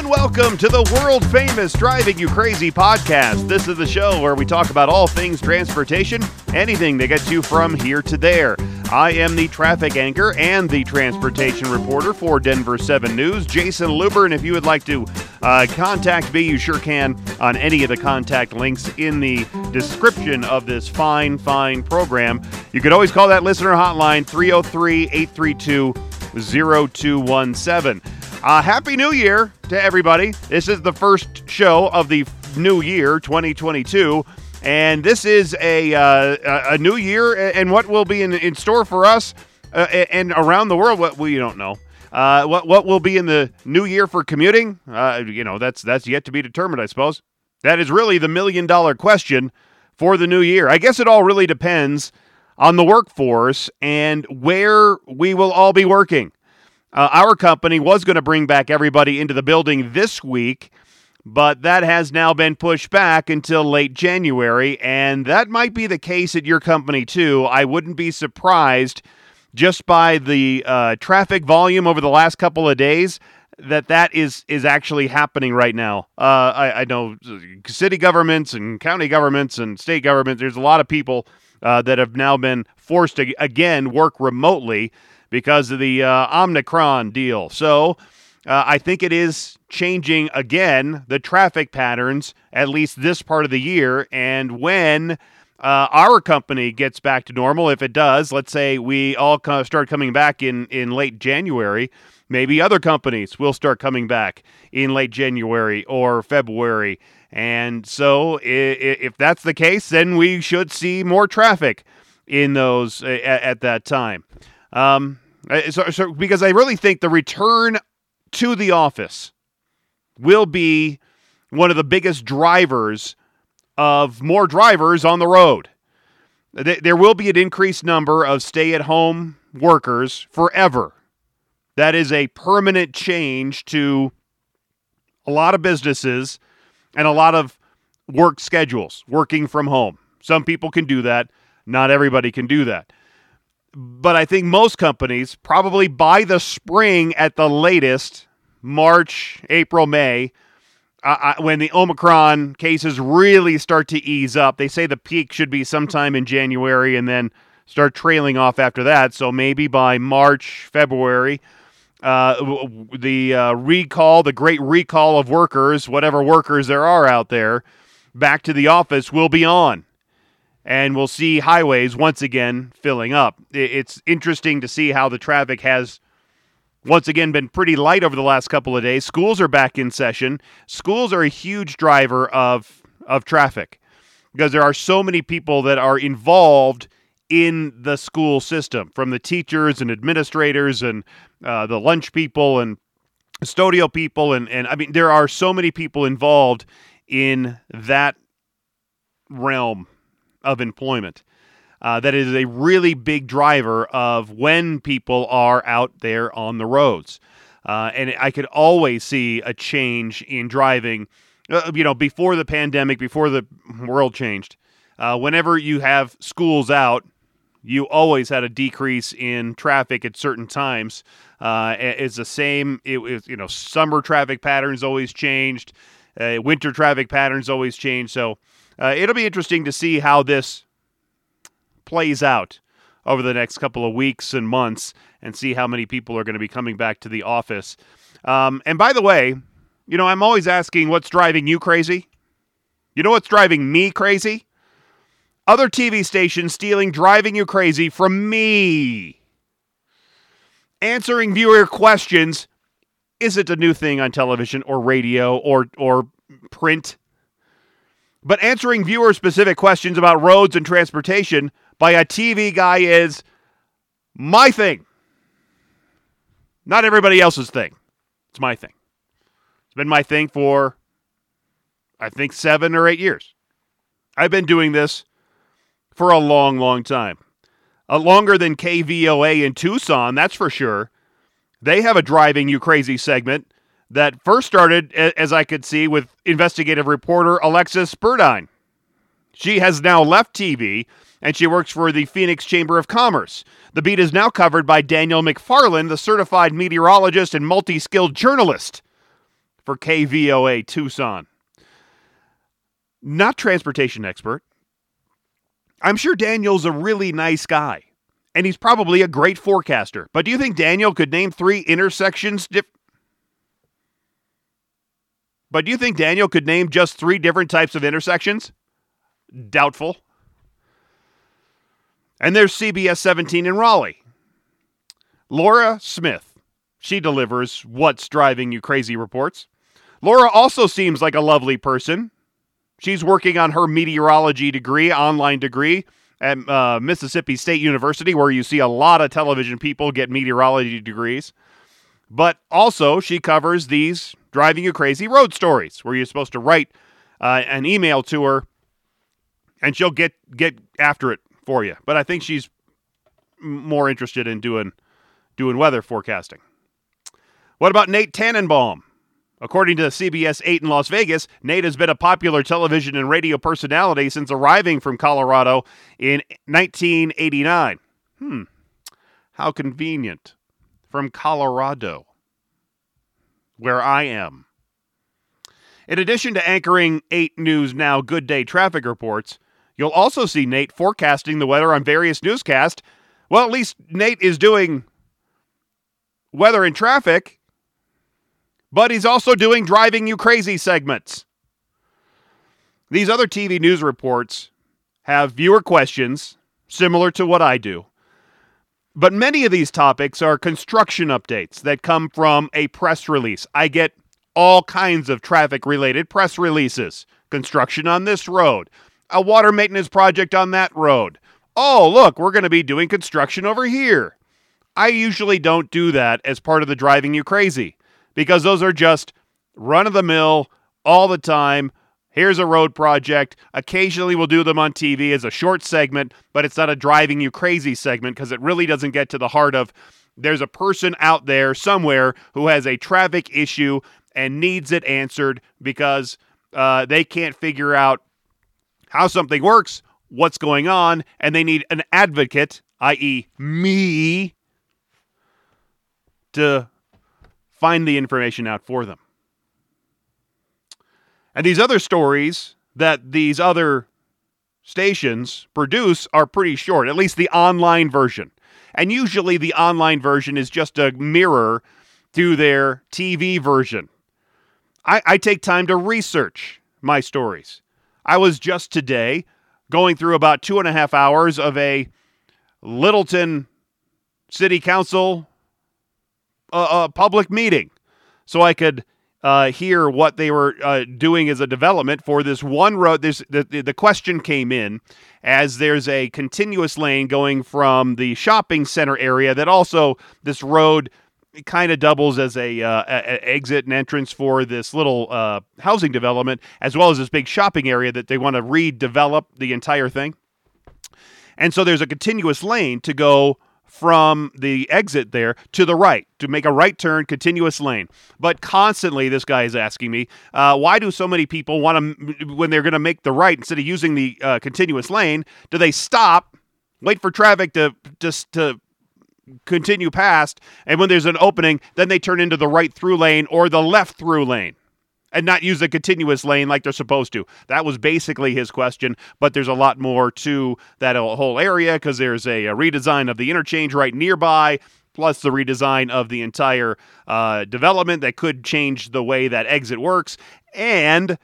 and welcome to the world famous Driving You Crazy podcast. This is the show where we talk about all things transportation, anything that gets you from here to there. I am the traffic anchor and the transportation reporter for Denver 7 News, Jayson Luber. And if you would like to uh, contact me, you sure can on any of the contact links in the description of this fine, fine program. You could always call that listener hotline 303 832 0217. Uh, Happy New Year to everybody. This is the first show of the new year, 2022. And this is a, uh, a new year and what will be in, in store for us uh, and around the world. What we don't know. Uh, what what will be in the new year for commuting? Uh, you know, that's that's yet to be determined, I suppose. That is really the million dollar question for the new year. I guess it all really depends on the workforce and where we will all be working. Uh, our company was going to bring back everybody into the building this week, but that has now been pushed back until late January, and that might be the case at your company too. I wouldn't be surprised just by the uh, traffic volume over the last couple of days that that is is actually happening right now. Uh, I, I, know city governments and county governments and state governments. There's a lot of people uh, that have now been forced to again work remotely because of the uh, Omicron deal. So uh, I think it is changing again the traffic patterns, at least this part of the year. And when uh, our company gets back to normal, if it does, let's say we all start coming back in, in late January, maybe other companies will start coming back in late January or February. And so, if that's the case, then we should see more traffic in those at, at that time. Um, Uh, so, so, because I really think the return to the office will be one of the biggest drivers of more drivers on the road. There will be an increased number of stay at home workers forever. That is a permanent change to a lot of businesses and a lot of work schedules, working from home. Some people can do that, not everybody can do that but I think most companies, probably by the spring at the latest, March, April, May, uh, when the Omicron cases really start to ease up, they say the peak should be sometime in January and then start trailing off after that. So maybe by March, February, uh, the uh, recall, the great recall of workers, whatever workers there are out there, back to the office will be on and we'll see highways once again filling up. It's interesting to see how the traffic has once again been pretty light over the last couple of days. Schools are back in session. Schools are a huge driver of of traffic because there are so many people that are involved in the school system, from the teachers and administrators and uh, the lunch people and custodial people, and and I mean there are so many people involved in that realm of employment. Uh, that is a really big driver of when people are out there on the roads. Uh, and I could always see a change in driving, uh, you know, before the pandemic, before the world changed. Uh, whenever you have schools out, you always had a decrease in traffic at certain times. Uh, it's the same. It was, you know, summer traffic patterns always changed. Uh, winter traffic patterns always changed. So uh, it'll be interesting to see how this plays out over the next couple of weeks and months and see how many people are going to be coming back to the office. Um, and by the way, you know, I'm always asking what's driving you crazy? You know what's driving me crazy? Other TV stations stealing Driving You Crazy from me. Answering viewer questions isn't a new thing on television or radio or, or print. But answering viewer specific questions about roads and transportation by a TV guy is my thing. Not everybody else's thing. It's my thing. It's been my thing for, I think, seven or eight years. I've been doing this for a long, long time. Uh, longer than KVOA in Tucson, that's for sure. They have a driving you crazy segment that first started, as I could see, with investigative reporter Alexis Burdine. She has now left TV and she works for the Phoenix Chamber of Commerce. The beat is now covered by Daniel McFarland, the certified meteorologist and multi skilled journalist for KVOA Tucson. Not transportation expert. I'm sure Daniel's a really nice guy, and he's probably a great forecaster. But do you think Daniel could name three intersections? Dif- but do you think Daniel could name just three different types of intersections? Doubtful. And there's CBS 17 in Raleigh. Laura Smith. She delivers What's Driving You Crazy reports. Laura also seems like a lovely person. She's working on her meteorology degree, online degree at uh, Mississippi State University, where you see a lot of television people get meteorology degrees. But also, she covers these driving you crazy road stories, where you're supposed to write uh, an email to her, and she'll get get after it for you. But I think she's more interested in doing doing weather forecasting. What about Nate Tannenbaum? According to CBS 8 in Las Vegas, Nate has been a popular television and radio personality since arriving from Colorado in 1989. Hmm. How convenient. From Colorado, where I am. In addition to anchoring 8 News Now Good Day traffic reports, you'll also see Nate forecasting the weather on various newscasts. Well, at least Nate is doing weather and traffic but he's also doing driving you crazy segments. These other TV news reports have viewer questions similar to what I do. But many of these topics are construction updates that come from a press release. I get all kinds of traffic related press releases. Construction on this road, a water maintenance project on that road. Oh, look, we're going to be doing construction over here. I usually don't do that as part of the driving you crazy because those are just run of the mill all the time. Here's a road project. Occasionally we'll do them on TV as a short segment, but it's not a driving you crazy segment because it really doesn't get to the heart of there's a person out there somewhere who has a traffic issue and needs it answered because uh, they can't figure out how something works, what's going on, and they need an advocate, i.e., me, to find the information out for them. And these other stories that these other stations produce are pretty short, at least the online version. And usually the online version is just a mirror to their TV version. I, I, take time to research my stories. I was just today going through about two and a half hours of a Littleton City Council a, a public meeting so I could uh, hear what they were uh, doing as a development for this one road. This the, the question came in as there's a continuous lane going from the shopping center area that also this road kind of doubles as a, uh, a, exit and entrance for this little uh, housing development as well as this big shopping area that they want to redevelop the entire thing. And so there's a continuous lane to go from the exit there to the right to make a right turn, continuous lane. But constantly, this guy is asking me, uh, why do so many people want to, when they're going to make the right, instead of using the uh, continuous lane, do they stop, wait for traffic to just to continue past, and when there's an opening, then they turn into the right through lane or the left through lane? And not use a continuous lane like they're supposed to. That was basically his question, but there's a lot more to that whole area because there's a, a, redesign of the interchange right nearby, plus the redesign of the entire uh, development that could change the way that exit works. And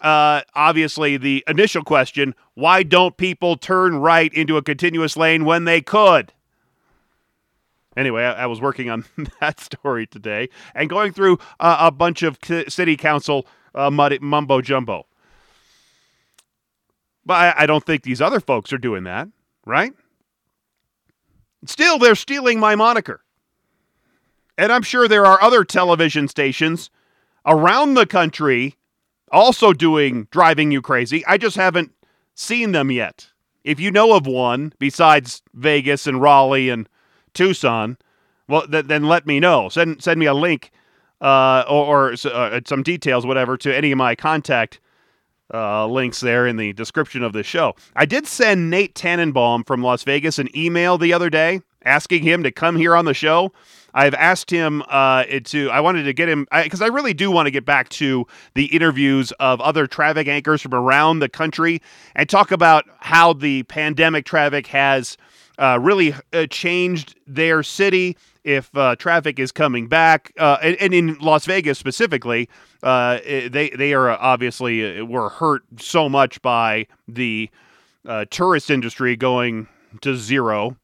uh, obviously, the initial question why don't people turn right into a continuous lane when they could? Anyway, I, I, was working on that story today and going through uh, a bunch of c- city council uh, mumbo jumbo. But I, I don't think these other folks are doing that, right? Still, they're stealing my moniker. And I'm sure there are other television stations around the country also doing Driving You Crazy. I just haven't seen them yet. If you know of one besides Vegas and Raleigh and Tucson, well, th- then let me know. Send send me a link uh, or, or uh, some details, whatever, to any of my contact uh, links there in the description of the show. I did send Nate Tannenbaum from Las Vegas an email the other day asking him to come here on the show. I've asked him uh, to. I wanted to get him because I, I, really do want to get back to the interviews of other traffic anchors from around the country and talk about how the pandemic traffic has uh, really uh, changed their city. If uh, traffic is coming back, uh, and, and, in Las Vegas specifically, uh, they they are obviously were hurt so much by the tourist industry going to zero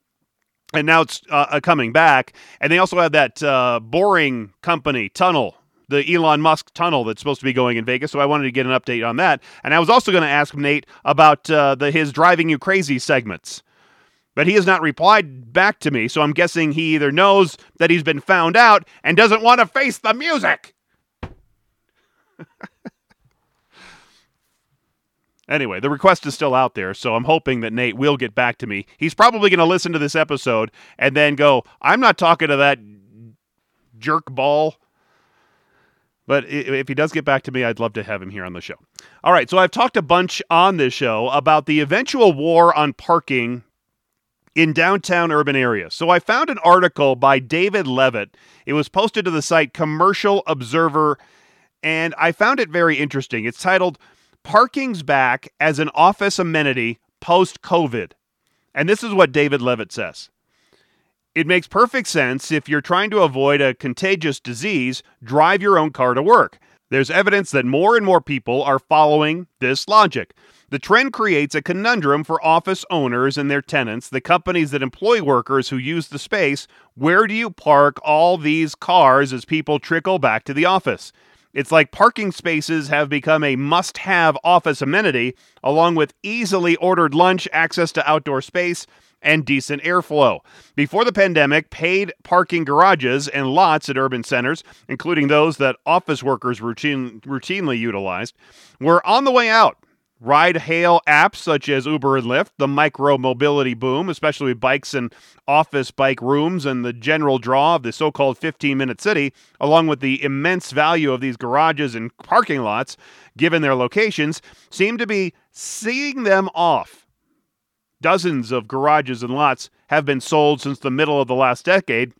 and now it's uh, uh, coming back. And they also have that uh, boring company tunnel, the Elon Musk tunnel that's supposed to be going in Vegas. So I wanted to get an update on that. And I was also going to ask Nate about uh, the his driving you crazy segments. But he has not replied back to me, so I'm guessing he either knows that he's been found out and doesn't want to face the music. Anyway, the request is still out there, so I'm hoping that Nate will get back to me. He's probably going to listen to this episode and then go, I'm not talking to that jerk ball. But if he does get back to me, I'd love to have him here on the show. All right, so I've talked a bunch on this show about the eventual war on parking in downtown urban areas. So I found an article by David Levitt. It was posted to the site Commercial Observer, and I found it very interesting. It's titled Parking's back as an office amenity post COVID. And this is what David Levitt says. It makes perfect sense if you're trying to avoid a contagious disease, drive your own car to work. There's evidence that more and more people are following this logic. The trend creates a conundrum for office owners and their tenants, the companies that employ workers who use the space. Where do you park all these cars as people trickle back to the office? It's like parking spaces have become a must have office amenity, along with easily ordered lunch, access to outdoor space, and decent airflow. Before the pandemic, paid parking garages and lots at urban centers, including those that office workers routine, routinely utilized, were on the way out. Ride hail apps such as Uber and Lyft, the micro mobility boom, especially with bikes and office bike rooms, and the general draw of the so called 15 minute city, along with the immense value of these garages and parking lots, given their locations, seem to be seeing them off. Dozens of garages and lots have been sold since the middle of the last decade,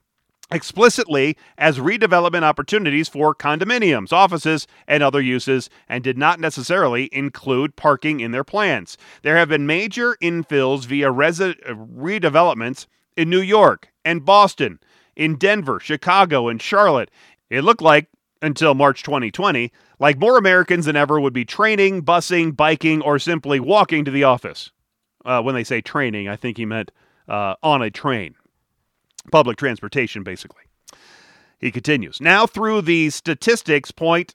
explicitly as redevelopment opportunities for condominiums, offices, and other uses, and did not necessarily include parking in their plans. There have been major infills via resi- redevelopments in New York and Boston, in Denver, Chicago, and Charlotte. It looked like, until March 2020, like more Americans than ever would be training, busing, biking, or simply walking to the office. Uh, when they say training, I think he meant uh, on a train public transportation, basically. He continues. Now, through the statistics point,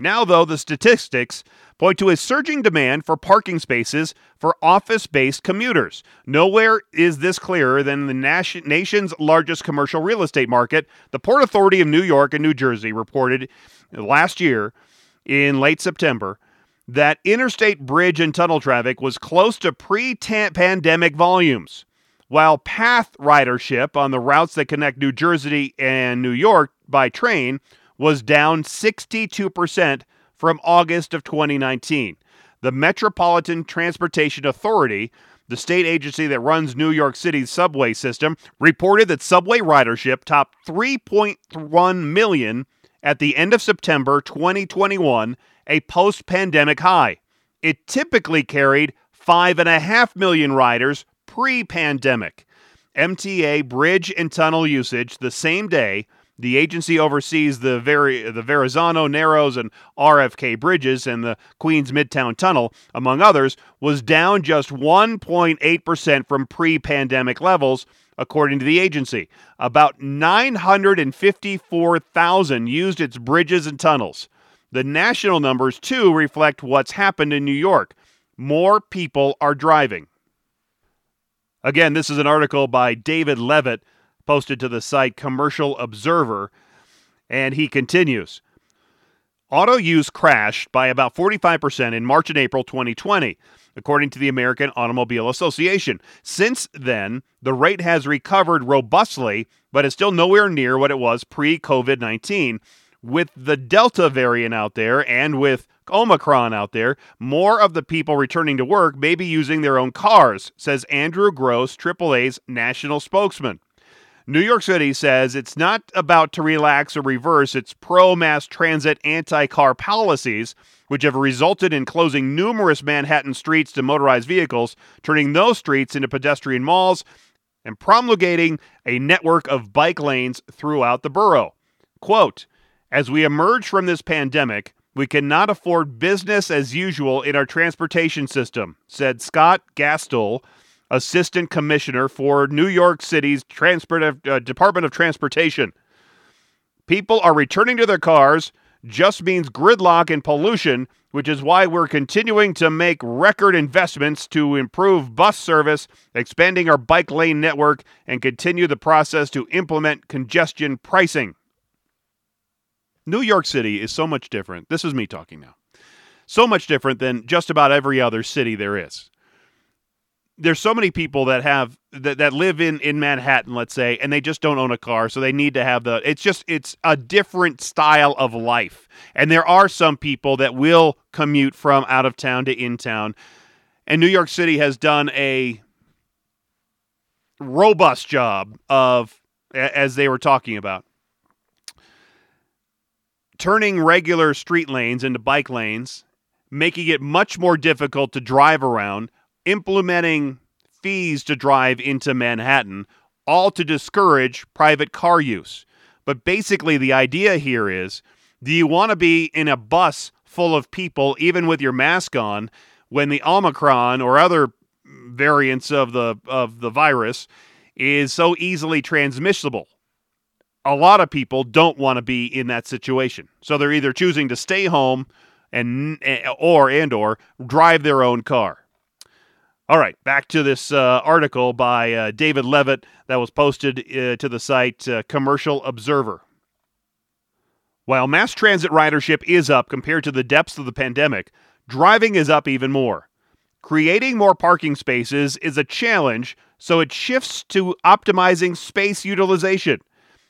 now, though, the statistics point to a surging demand for parking spaces for office based commuters. Nowhere is this clearer than the nation's largest commercial real estate market. The Port Authority of New York and New Jersey reported last year in late September that interstate bridge and tunnel traffic was close to pre pandemic volumes while PATH ridership on the routes that connect New Jersey and New York by train was down 62% from August of 2019. The Metropolitan Transportation Authority, the state agency that runs New York City's subway system, reported that subway ridership topped 3.1 million at the end of September 2021, a post pandemic high. It typically carried 5.5 million riders pre pandemic. MTA bridge and tunnel usage the same day. The agency oversees the very the Verrazano Narrows and RFK bridges and the Queens Midtown Tunnel, among others, was down just 1.8% from pre-pandemic levels, according to the agency. About 954,000 used its bridges and tunnels. The national numbers too reflect what's happened in New York. More people are driving. Again, this is an article by David Levitt posted to the site Commercial Observer, and he continues. Auto use crashed by about 45% in March and April 2020, according to the American Automobile Association. Since then, the rate has recovered robustly, but is still nowhere near what it was pre COVID 19, with the Delta variant out there and with Omicron out there, more of the people returning to work may be using their own cars, says Andrew Gross, AAA's national spokesman. New York City says it's not about to relax or reverse its pro mass transit anti car policies, which have resulted in closing numerous Manhattan streets to motorized vehicles, turning those streets into pedestrian malls, and promulgating a network of bike lanes throughout the borough. Quote As we emerge from this pandemic, we cannot afford business as usual in our transportation system, said Scott Gastel, Assistant Commissioner for New York City's Transport uh, Department of Transportation. People are returning to their cars just means gridlock and pollution, which is why we're continuing to make record investments to improve bus service, expanding our bike lane network, and continue the process to implement congestion pricing. New York City is so much different. This is me talking now. So much different than just about every other city there is there's so many people that have that, that live in in Manhattan, let's say, and they just don't own a car, so they need to have the. It's just it's a different style of life, and there are some people that will commute from out of town to in town, and New York City has done a robust job of as they were talking about turning regular street lanes into bike lanes, making it much more difficult to drive around implementing fees to drive into Manhattan, all to discourage private car use. But basically, the idea here is do you want to be in a bus full of people, even with your mask on, when the Omicron or other variants of the, of the virus is so easily transmissible? A lot of people don't want to be in that situation. So they're either choosing to stay home and or and or drive their own car. All right, back to this uh, article by uh, David Levitt that was posted uh, to the site uh, Commercial Observer. While mass transit ridership is up compared to the depths of the pandemic, driving is up even more. Creating more parking spaces is a challenge, so it shifts to optimizing space utilization.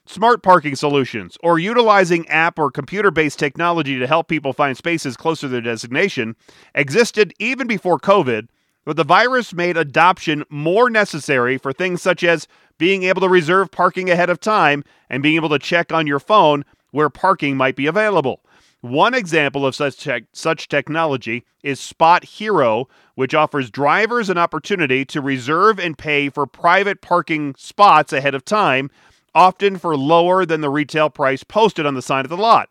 Smart parking solutions, or utilizing app or computer based technology to help people find spaces closer to their designation existed even before COVID but the virus made adoption more necessary for things such as being able to reserve parking ahead of time and being able to check on your phone where parking might be available. One example of such, te- such technology is SpotHero, which offers drivers an opportunity to reserve and pay for private parking spots ahead of time, often for lower than the retail price posted on the sign of the lot.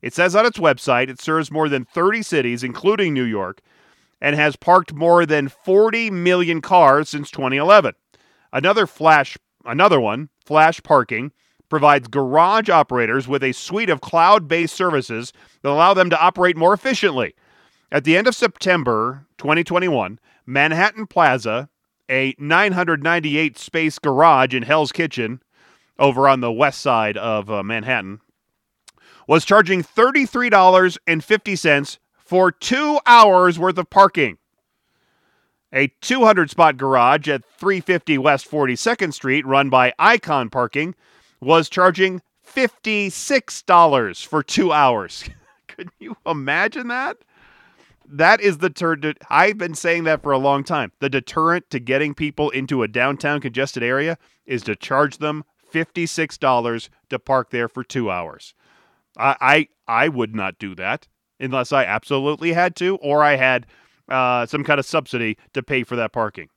It says on its website it serves more than 30 cities, including New York, and has parked more than 40 million cars since 2011. Another flash another one, Flash Parking, provides garage operators with a suite of cloud-based services that allow them to operate more efficiently. At the end of September 2021, Manhattan Plaza, a 998 space garage in Hell's Kitchen over on the west side of uh, Manhattan, was charging $33.50 for two hours worth of parking. A 200 spot garage at 350 West 42nd Street, run by Icon Parking, was charging $56 for two hours. Could you imagine that? That is the turn. I've been saying that for a long time. The deterrent to getting people into a downtown congested area is to charge them $56 to park there for two hours. I, I, I would not do that unless I absolutely had to, or I had uh, some kind of subsidy to pay for that parking.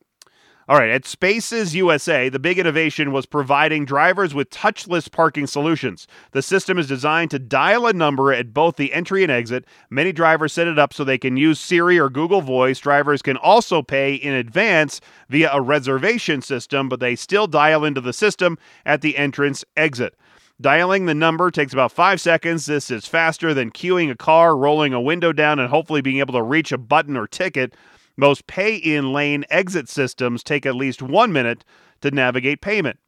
All right, at Spaces USA, the big innovation was providing drivers with touchless parking solutions. The system is designed to dial a number at both the entry and exit. Many drivers set it up so they can use Siri or Google Voice. Drivers can also pay in advance via a reservation system, but they still dial into the system at the entrance exit. Dialing the number takes about five seconds. This is faster than queuing a car, rolling a window down, and hopefully being able to reach a button or ticket. Most pay in lane exit systems take at least one minute to navigate payment.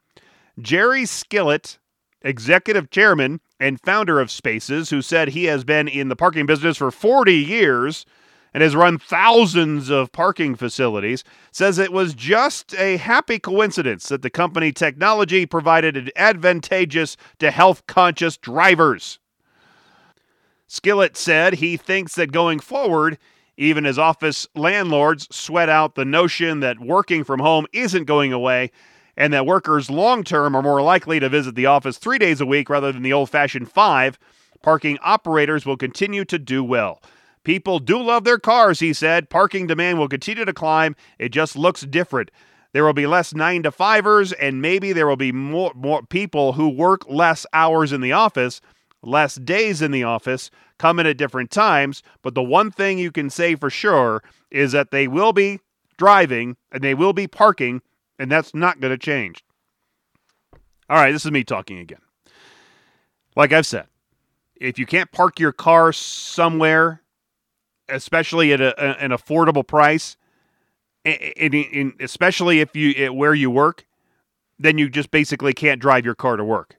Jerry Skillett, executive chairman and founder of Spaces, who said he has been in the parking business for 40 years, and has run thousands of parking facilities, says it was just a happy coincidence that the company technology provided it advantageous to health conscious drivers. Skillett said he thinks that going forward, even as office landlords sweat out the notion that working from home isn't going away and that workers long term are more likely to visit the office three days a week rather than the old fashioned five, parking operators will continue to do well. People do love their cars, he said. Parking demand will continue to climb. It just looks different. There will be less nine to fivers, and maybe there will be more, more people who work less hours in the office, less days in the office, come in at different times. But the one thing you can say for sure is that they will be driving and they will be parking, and that's not going to change. All right, this is me talking again. Like I've said, if you can't park your car somewhere especially at a, an affordable price, in, especially if you where you work, then you just basically can't drive your car to work.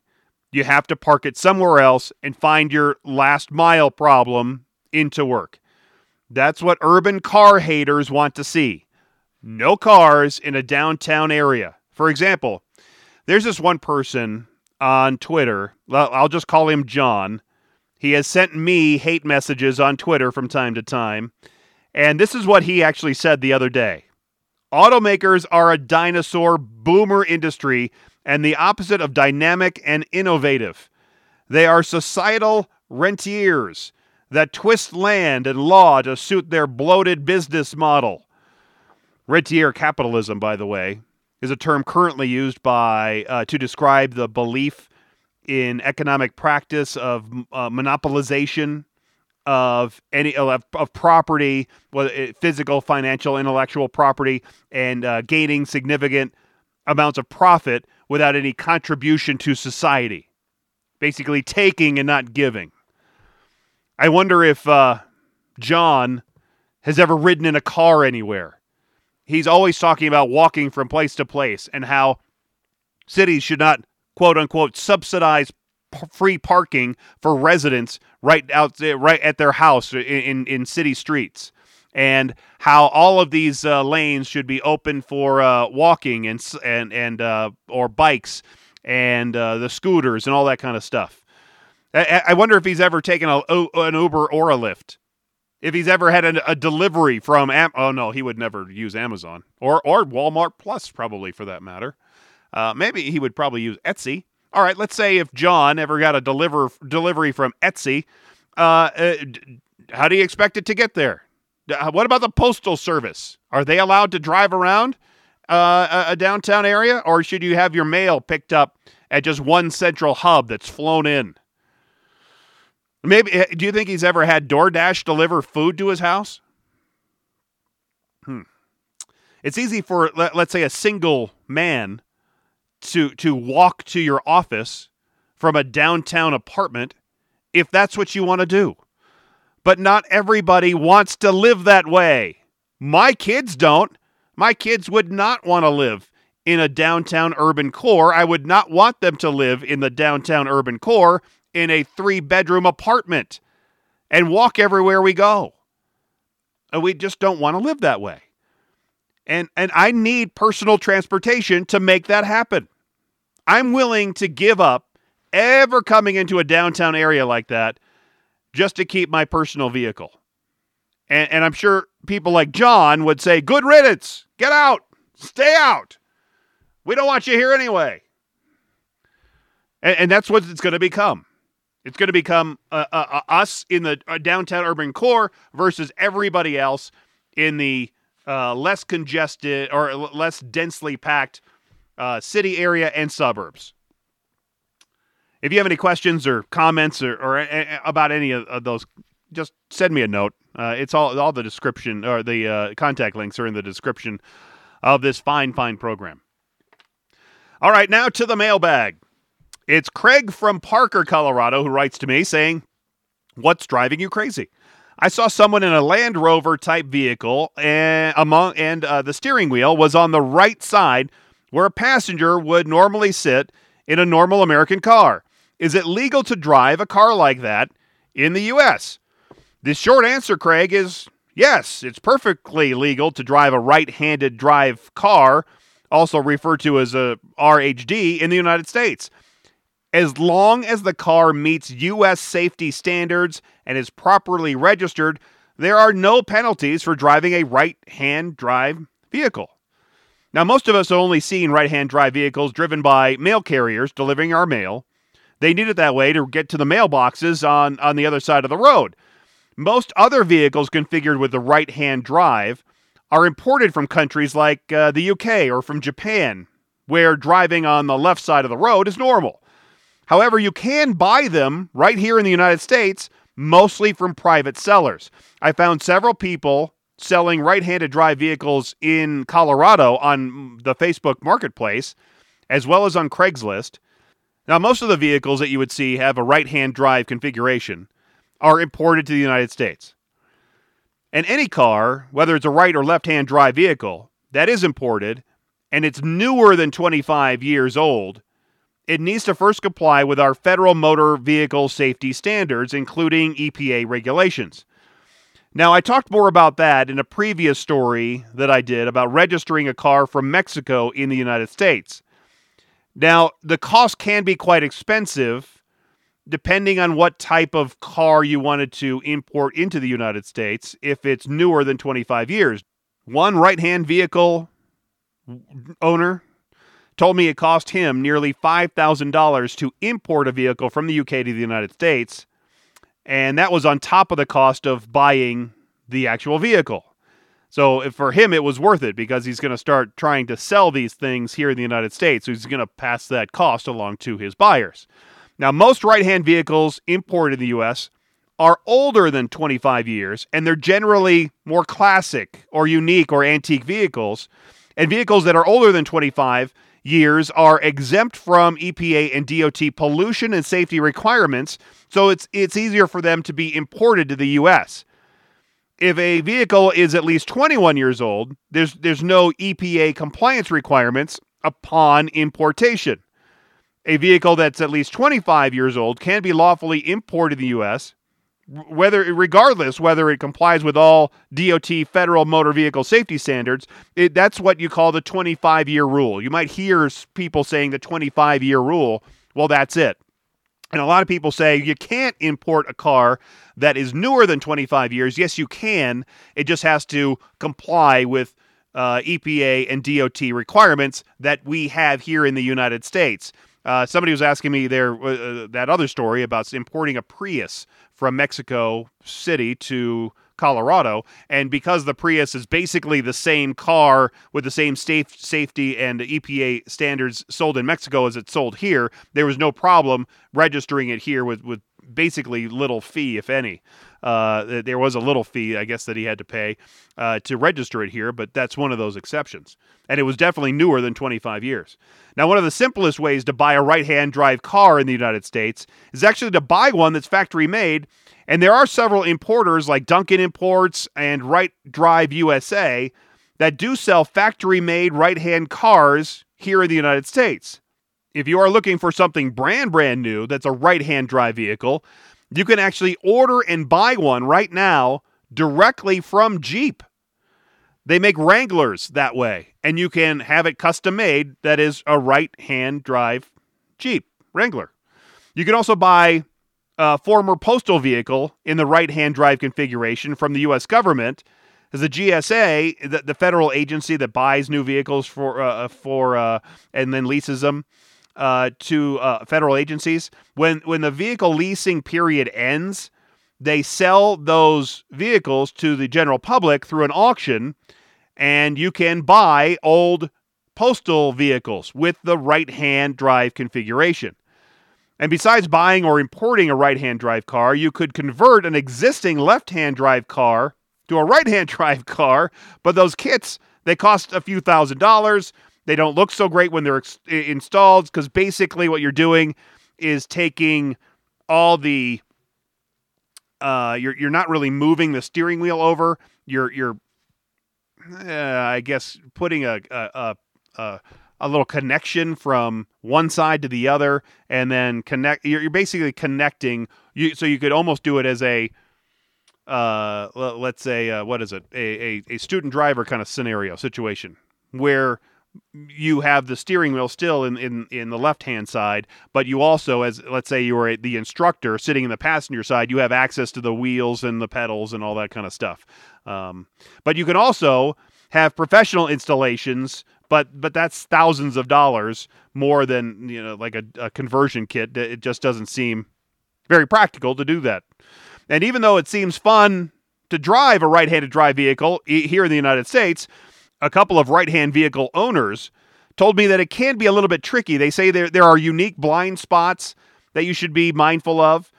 You have to park it somewhere else and find your last mile problem into work. That's what urban car haters want to see. No cars in a downtown area. For example, there's this one person on Twitter, I'll just call him John, he has sent me hate messages on Twitter from time to time. And this is what he actually said the other day Automakers are a dinosaur boomer industry and the opposite of dynamic and innovative. They are societal rentiers that twist land and law to suit their bloated business model. Rentier capitalism, by the way, is a term currently used by uh, to describe the belief in economic practice of uh, monopolization of any of, of property, whether physical, financial, intellectual property, and uh, gaining significant amounts of profit without any contribution to society. Basically, taking and not giving. I wonder if uh, John has ever ridden in a car anywhere. He's always talking about walking from place to place and how cities should not quote unquote subsidize p- free parking for residents right out right at their house in, in, in city streets and how all of these uh, lanes should be open for uh, walking and and and uh, or bikes and uh, the scooters and all that kind of stuff. I, I wonder if he's ever taken a, an Uber or a Lyft. If he's ever had a, a delivery from Am- oh no, he would never use Amazon or or Walmart Plus probably for that matter. Uh, maybe he would probably use Etsy. All right, let's say if John ever got a deliver delivery from Etsy, uh, how do you expect it to get there? Uh, what about the postal service? Are they allowed to drive around uh, a downtown area, or should you have your mail picked up at just one central hub that's flown in? Maybe. Eh, do you think he's ever had DoorDash deliver food to his house? Hmm. It's easy for let, let's say a single man to to walk to your office from a downtown apartment if that's what you want to do. But not everybody wants to live that way. My kids don't. My kids would not want to live in a downtown urban core. I would not want them to live in the downtown urban core in a three bedroom apartment and walk everywhere we go. And we just don't want to live that way. And and I need personal transportation to make that happen. I'm willing to give up ever coming into a downtown area like that just to keep my personal vehicle. And, and I'm sure people like John would say, Good riddance, get out, stay out. We don't want you here anyway. And, and that's what it's going to become. It's going to become uh, uh, uh, us in the uh, downtown urban core versus everybody else in the uh, less congested or less densely packed uh, city area and suburbs. If you have any questions or comments or, or a, about any of, of, those, just send me a note. Uh, it's all all the description or the uh, contact links are in the description of this fine fine program. All right, now to the mailbag. It's Craig from Parker, Colorado, who writes to me saying, "What's driving you crazy?" I saw someone in a Land Rover type vehicle, and among and uh, the steering wheel was on the right side where a passenger would normally sit in a normal American car. Is it legal to drive a car like that in the U.S.? The short answer, Craig, is yes, it's perfectly legal to drive a right handed drive car, also referred to as a RHD, in the United States. As long as the car meets U.S. safety standards and is properly registered, there are no penalties for driving a right hand drive vehicle. Now, most of us have only seen right hand drive vehicles driven by mail carriers delivering our mail. They need it that way to get to the mailboxes on, on the other side of the road. Most other vehicles configured with the right hand drive are imported from countries like uh, the UK or from Japan, where driving on the left side of the road is normal. However, you can buy them right here in the United States, mostly from private sellers. I found several people selling right handed drive vehicles in Colorado on the Facebook marketplace, as well as on Craigslist. Now, most of the vehicles that you would see have a right hand drive configuration are imported to the United States. And any car, whether it's a right or left hand drive vehicle, that is imported and it's newer than 25 years old, it needs to first comply with our federal motor vehicle safety standards, including EPA regulations. Now, I talked more about that in a previous story that I did about registering a car from Mexico in the United States. Now, the cost can be quite expensive depending on what type of car you wanted to import into the United States if it's newer than 25 years. One right hand vehicle owner told me it cost him nearly $5,000 to import a vehicle from the UK to the United States and that was on top of the cost of buying the actual vehicle. So for him, it was worth it because he's going to start trying to sell these things here in the United States. So he's going to pass that cost along to his buyers. Now, most right hand vehicles imported in the U.S. are older than 25 years, and they're generally more classic or unique or antique vehicles. And vehicles that are older than 25 years are exempt from EPA and DOT pollution and safety requirements, so it's it's easier for them to be imported to the US. If a vehicle is at least 21 years old, there's there's no EPA compliance requirements upon importation. A vehicle that's at least 25 years old can be lawfully imported to the US whether regardless whether it complies with all DOT federal motor vehicle safety standards, it, that's what you call the 25 year rule. You might hear people saying the 25 year rule. Well, that's it. And a lot of people say you can't import a car that is newer than 25 years. Yes, you can. It just has to comply with uh, EPA and DOT requirements that we have here in the United States. Uh, somebody was asking me there uh, that other story about importing a Prius from Mexico City to Colorado. And because the Prius is basically the same car with the same safe, safety and EPA standards sold in Mexico as it's sold here, there was no problem registering it here with, with basically little fee, if any. Uh, there was a little fee, I guess, that he had to pay uh, to register it here, but that's one of those exceptions. And it was definitely newer than 25 years. Now, one of the simplest ways to buy a right hand drive car in the United States is actually to buy one that's factory made. And there are several importers like Duncan Imports and Right Drive USA that do sell factory made right hand cars here in the United States. If you are looking for something brand brand new that's a right hand drive vehicle, you can actually order and buy one right now directly from Jeep. They make Wranglers that way, and you can have it custom made that is a right hand drive Jeep Wrangler. You can also buy a former postal vehicle in the right hand drive configuration from the U.S. government. As the GSA, the, the federal agency that buys new vehicles for uh, for uh, and then leases them, uh, to uh, federal agencies. When when the vehicle leasing period ends, they sell those vehicles to the general public through an auction, and you can buy old postal vehicles with the right hand drive configuration. And besides buying or importing a right hand drive car, you could convert an existing left hand drive car to a right hand drive car, but those kits they cost a few thousand dollars. They don't look so great when they're ex- installed because basically what you're doing is taking all the uh, you're you're not really moving the steering wheel over. You're you're uh, I guess putting a a, a a little connection from one side to the other, and then connect. You're, you're basically connecting. You so you could almost do it as a uh, let's say uh, what is it a, a, a student driver kind of scenario situation where you have the steering wheel still in, in, in the left hand side, but you also, as let's say you were the instructor sitting in the passenger side, you have access to the wheels and the pedals and all that kind of stuff. Um, but you can also have professional installations, but but that's thousands of dollars more than you know like a, a conversion kit. It just doesn't seem very practical to do that. And even though it seems fun to drive a right-handed drive vehicle here in the United States, a couple of right-hand vehicle owners told me that it can be a little bit tricky. They say there there are unique blind spots that you should be mindful of,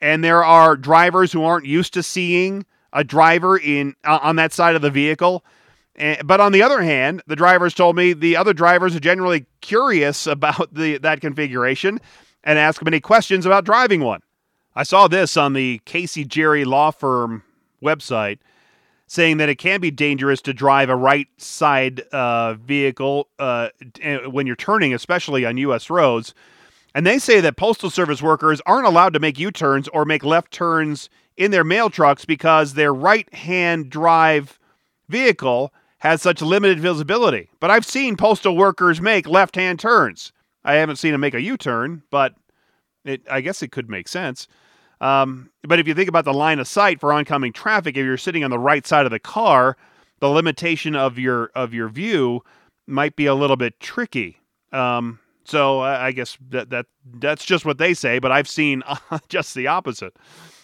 and there are drivers who aren't used to seeing a driver in uh, on that side of the vehicle. But on the other hand, the drivers told me the other drivers are generally curious about the that configuration and ask many questions about driving one. I saw this on the Casey Gerry Law Firm website saying that it can be dangerous to drive a right side uh, vehicle uh, when you're turning, especially on U.S. roads. And they say that Postal Service workers aren't allowed to make U turns or make left turns in their mail trucks because their right hand drive vehicle has such limited visibility. But I've seen postal workers make left hand turns. I haven't seen them make a U turn, but it, I guess it could make sense. Um, but if you think about the line of sight for oncoming traffic, if you're sitting on the right side of the car, the limitation of your of your view might be a little bit tricky. Um, so I guess that that that's just what they say, but I've seen just the opposite.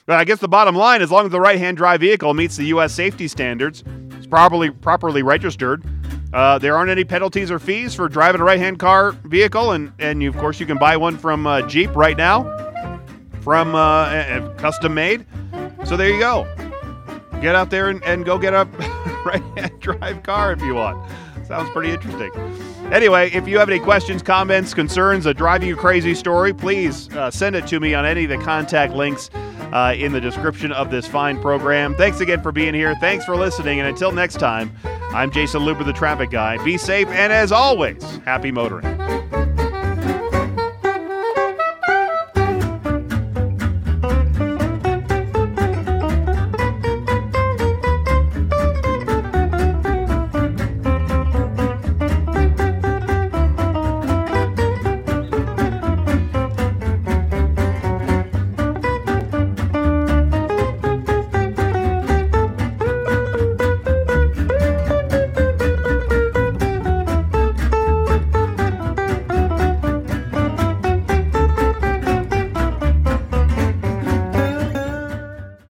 But I guess the bottom line, is as long as the right-hand drive vehicle meets the U.S. safety standards, it's properly properly registered. Uh, there aren't any penalties or fees for driving a right-hand car vehicle, and and you, of course you can buy one from uh, Jeep right now, from uh, custom made. So there you go. Get out there and, and go get a right-hand drive car if you want. Sounds pretty interesting. Anyway, if you have any questions, comments, concerns, a driving you crazy story, please uh, send it to me on any of the contact links uh, in the description of this fine program. Thanks again for being here. Thanks for listening. And until next time, I'm Jayson Luber, the traffic guy. Be safe, and as always, happy motoring.